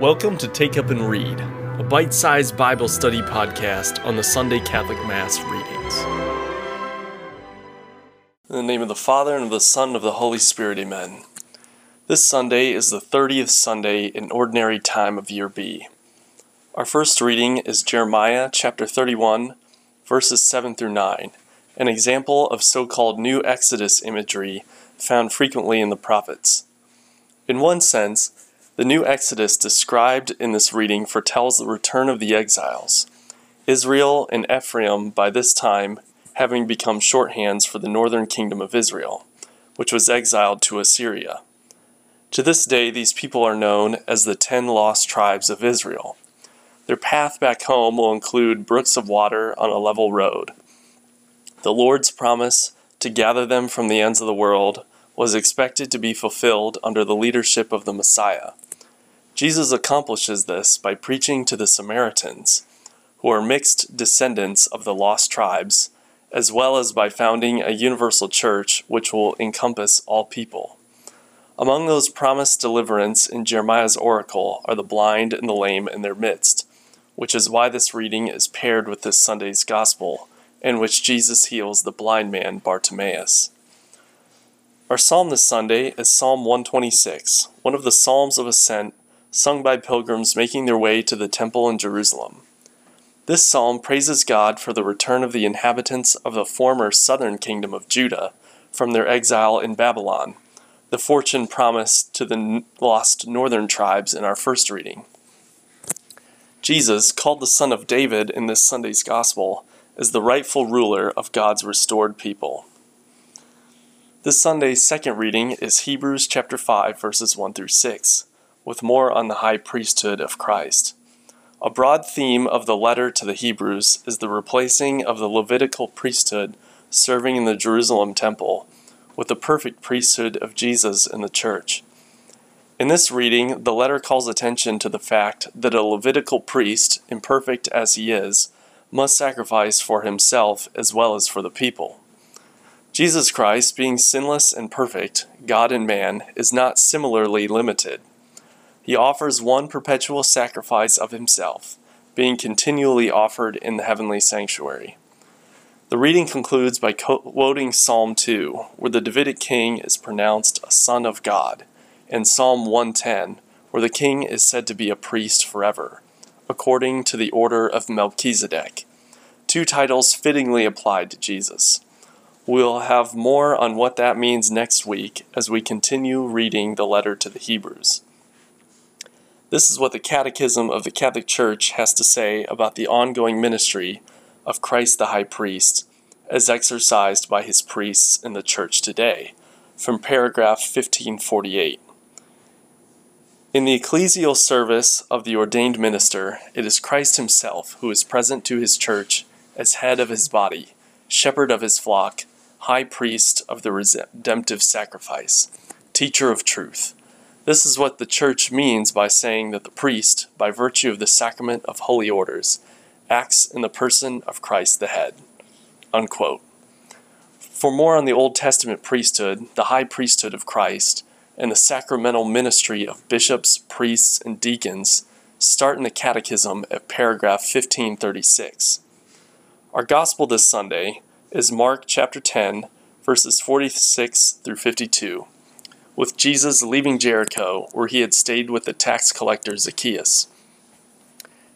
Welcome to Take Up and Read, a bite sized Bible study podcast on the Sunday Catholic Mass readings. In the name of the Father, and of the Son, and of the Holy Spirit, amen. This Sunday is the 30th Sunday in Ordinary Time of Year B. Our first reading is Jeremiah chapter 31, verses 7 through 9, an example of so called New Exodus imagery found frequently in the prophets. In one sense, the new Exodus described in this reading foretells the return of the exiles. Israel and Ephraim, by this time, having become shorthands for the northern kingdom of Israel, which was exiled to Assyria. To this day, these people are known as the ten lost tribes of Israel. Their path back home will include brooks of water on a level road. The Lord's promise to gather them from the ends of the world was expected to be fulfilled under the leadership of the Messiah. Jesus accomplishes this by preaching to the Samaritans, who are mixed descendants of the lost tribes, as well as by founding a universal church which will encompass all people. Among those promised deliverance in Jeremiah's oracle are the blind and the lame in their midst, which is why this reading is paired with this Sunday's gospel, in which Jesus heals the blind man Bartimaeus. Our psalm this Sunday is Psalm 126, one of the Psalms of Ascent sung by pilgrims making their way to the temple in Jerusalem. This psalm praises God for the return of the inhabitants of the former southern kingdom of Judah from their exile in Babylon, the fortune promised to the lost northern tribes in our first reading. Jesus, called the Son of David in this Sunday's Gospel, is the rightful ruler of God's restored people. This Sunday's second reading is Hebrews chapter 5 verses 1 through 6, with more on the high priesthood of Christ. A broad theme of the letter to the Hebrews is the replacing of the Levitical priesthood serving in the Jerusalem temple with the perfect priesthood of Jesus in the church. In this reading, the letter calls attention to the fact that a Levitical priest, imperfect as he is, must sacrifice for himself as well as for the people. Jesus Christ, being sinless and perfect, God and man, is not similarly limited. He offers one perpetual sacrifice of himself, being continually offered in the heavenly sanctuary. The reading concludes by quoting Psalm 2, where the Davidic king is pronounced a son of God, and Psalm 110, where the king is said to be a priest forever, according to the order of Melchizedek, two titles fittingly applied to Jesus. We'll have more on what that means next week as we continue reading the letter to the Hebrews. This is what the Catechism of the Catholic Church has to say about the ongoing ministry of Christ the High Priest as exercised by his priests in the Church today, from paragraph 1548. In the ecclesial service of the ordained minister, it is Christ himself who is present to his church as head of his body, shepherd of his flock, high priest of the redemptive sacrifice, teacher of truth. This is what the Church means by saying that the priest, by virtue of the sacrament of holy orders, acts in the person of Christ the head. Unquote. For more on the Old Testament priesthood, the high priesthood of Christ, and the sacramental ministry of bishops, priests, and deacons, start in the Catechism at paragraph 1536. Our gospel this Sunday is Mark chapter 10, verses 46 through 52, with Jesus leaving Jericho, where he had stayed with the tax collector Zacchaeus.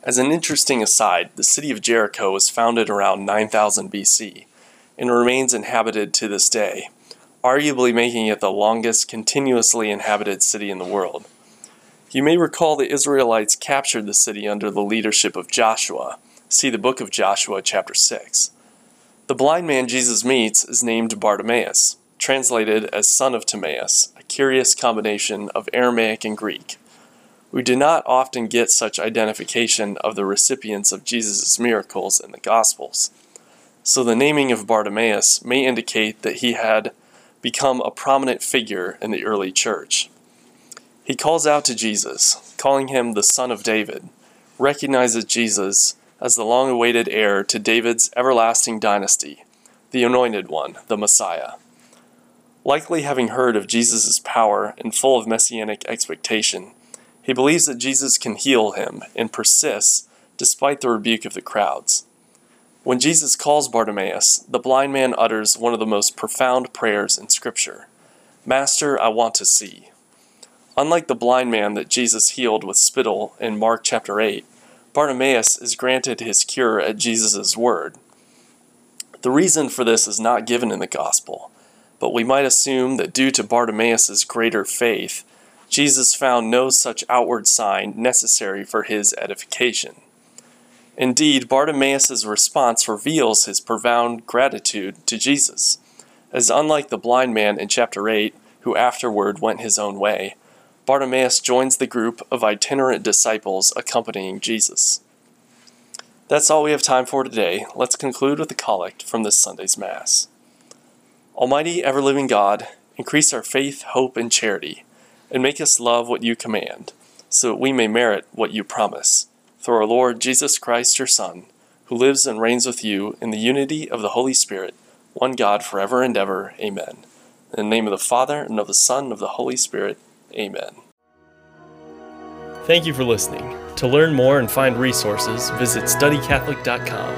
As an interesting aside, the city of Jericho was founded around 9000 BC and remains inhabited to this day, arguably making it the longest continuously inhabited city in the world. You may recall the Israelites captured the city under the leadership of Joshua. See the book of Joshua, chapter 6. The blind man Jesus meets is named Bartimaeus, translated as son of Timaeus, a curious combination of Aramaic and Greek. We do not often get such identification of the recipients of Jesus' miracles in the Gospels. So the naming of Bartimaeus may indicate that he had become a prominent figure in the early church. He calls out to Jesus, calling him the Son of David, recognizes Jesus as the long awaited heir to David's everlasting dynasty, the Anointed One, the Messiah. Likely having heard of Jesus' power and full of messianic expectation, He believes that Jesus can heal him and persists despite the rebuke of the crowds. When Jesus calls Bartimaeus, the blind man utters one of the most profound prayers in Scripture Master, I want to see. Unlike the blind man that Jesus healed with spittle in Mark chapter 8, Bartimaeus is granted his cure at Jesus' word. The reason for this is not given in the gospel, but we might assume that due to Bartimaeus' greater faith, Jesus found no such outward sign necessary for his edification. Indeed, Bartimaeus' response reveals his profound gratitude to Jesus, as unlike the blind man in chapter 8, who afterward went his own way, Bartimaeus joins the group of itinerant disciples accompanying Jesus. That's all we have time for today. Let's conclude with the collect from this Sunday's Mass. Almighty, ever living God, increase our faith, hope, and charity, and make us love what you command, so that we may merit what you promise through our Lord Jesus Christ, your Son, who lives and reigns with you in the unity of the Holy Spirit, one God forever and ever. Amen. In the name of the Father, and of the Son, and of the Holy Spirit. Amen. Thank you for listening. To learn more and find resources, visit studycatholic.com.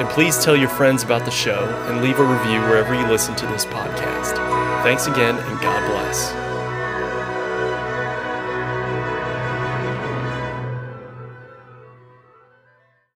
And please tell your friends about the show and leave a review wherever you listen to this podcast. Thanks again, and God bless.